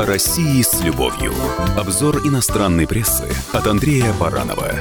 О России с любовью. Обзор иностранной прессы от Андрея Баранова.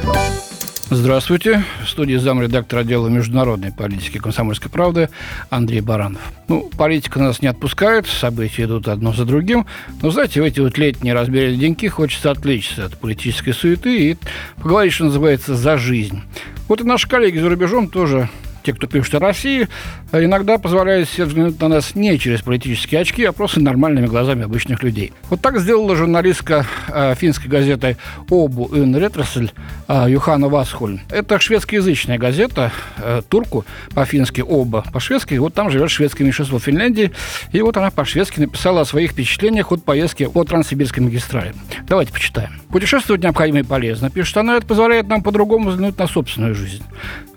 Здравствуйте. В студии замредактора отдела международной политики «Комсомольской правды» Андрей Баранов. Ну, политика нас не отпускает, события идут одно за другим. Но, знаете, в эти вот летние разберенные деньки хочется отвлечься от политической суеты и поговорить, что называется, за жизнь. Вот и наши коллеги за рубежом тоже те, кто пишет о России, иногда позволяют себе взглянуть на нас не через политические очки, а просто нормальными глазами обычных людей. Вот так сделала журналистка э, финской газеты «Обу Ин Ретросель» э, Юхана Васхольм. Это шведскоязычная газета, э, турку по-фински «Оба», по-шведски. Вот там живет шведское меньшинство в Финляндии. И вот она по-шведски написала о своих впечатлениях от поездки по Транссибирской магистрали. Давайте почитаем. Путешествовать необходимо и полезно. Пишет она, это позволяет нам по-другому взглянуть на собственную жизнь.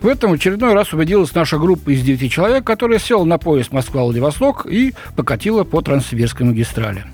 В этом очередной раз убедилась наша группа из девяти человек, которая села на поезд Москва-Владивосток и покатила по Транссибирской магистрали.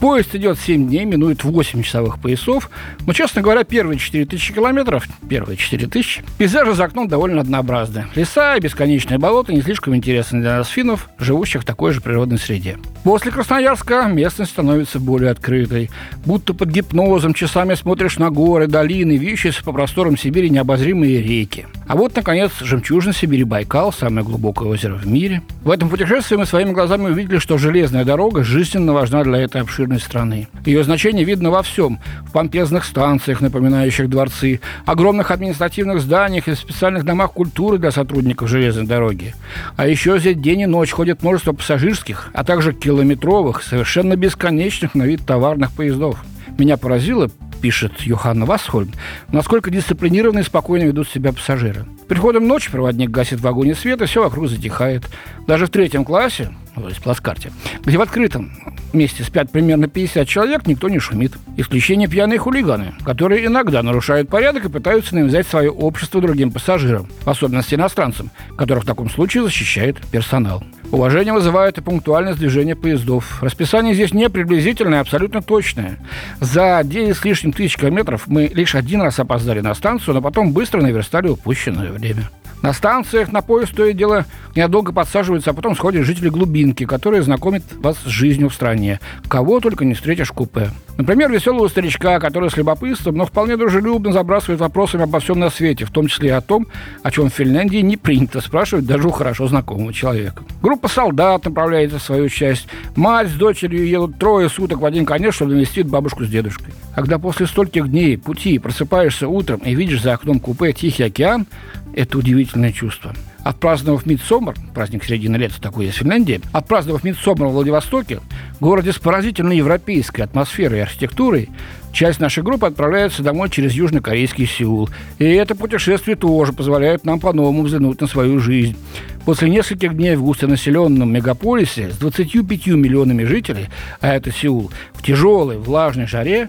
Поезд идет 7 дней, минует 8 часовых поясов. Но, честно говоря, первые 4 тысячи километров, первые 4 тысячи, пейзажи за окном довольно однообразны. Леса и бесконечные болота не слишком интересны для нас финнов, живущих в такой же природной среде. После Красноярска местность становится более открытой. Будто под гипнозом часами смотришь на горы, долины, вещиеся по просторам Сибири необозримые реки. А вот, наконец, жемчужина Сибири Байкал, самое глубокое озеро в мире. В этом путешествии мы своими глазами увидели, что железная дорога жизненно важна для этой обширной страны. Ее значение видно во всем. В помпезных станциях, напоминающих дворцы, огромных административных зданиях и специальных домах культуры для сотрудников железной дороги. А еще здесь день и ночь ходит множество пассажирских, а также километровых, совершенно бесконечных на вид товарных поездов. Меня поразило, пишет Йоханна Васхольм, насколько дисциплинированно и спокойно ведут себя пассажиры. Приходом ночи проводник гасит в вагоне свет, и все вокруг затихает. Даже в третьем классе, то есть плацкарте, где в открытом месте спят примерно 50 человек, никто не шумит. Исключение пьяные хулиганы, которые иногда нарушают порядок и пытаются навязать свое общество другим пассажирам, в особенности иностранцам, которых в таком случае защищает персонал. Уважение вызывает и пунктуальность движения поездов. Расписание здесь не приблизительное, а абсолютно точное. За 9 с лишним тысяч километров мы лишь один раз опоздали на станцию, но потом быстро наверстали упущенное время. На станциях на поезд то и дело недолго подсаживаются, а потом сходят жители глубинки, которые знакомят вас с жизнью в стране. Кого только не встретишь в купе. Например, веселого старичка, который с любопытством, но вполне дружелюбно забрасывает вопросами обо всем на свете, в том числе и о том, о чем в Финляндии не принято спрашивать даже у хорошо знакомого человека. Группа солдат направляется в свою часть. Мать с дочерью едут трое суток в один конец, чтобы навестить бабушку с дедушкой. Когда после стольких дней пути просыпаешься утром и видишь за окном купе Тихий океан, это удивительное чувство. Отпраздновав Мидсомер, праздник середины лета такой есть в Финляндии, отпраздновав Мидсомер в Владивостоке, городе с поразительно европейской атмосферой и архитектурой, часть нашей группы отправляется домой через южнокорейский Сеул. И это путешествие тоже позволяет нам по-новому взглянуть на свою жизнь. После нескольких дней в густонаселенном мегаполисе с 25 миллионами жителей, а это Сеул, в тяжелой влажной жаре,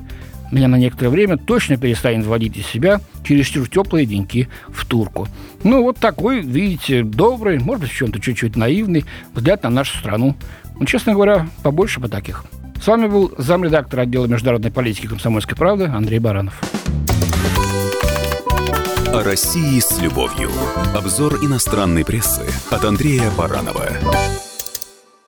меня на некоторое время точно перестанет вводить из себя чересчур теплые деньки в турку. Ну, вот такой, видите, добрый, может быть, в чем-то чуть-чуть наивный взгляд на нашу страну. Ну, честно говоря, побольше бы таких. С вами был замредактор отдела международной политики комсомольской правды Андрей Баранов. О России с любовью. Обзор иностранной прессы от Андрея Баранова.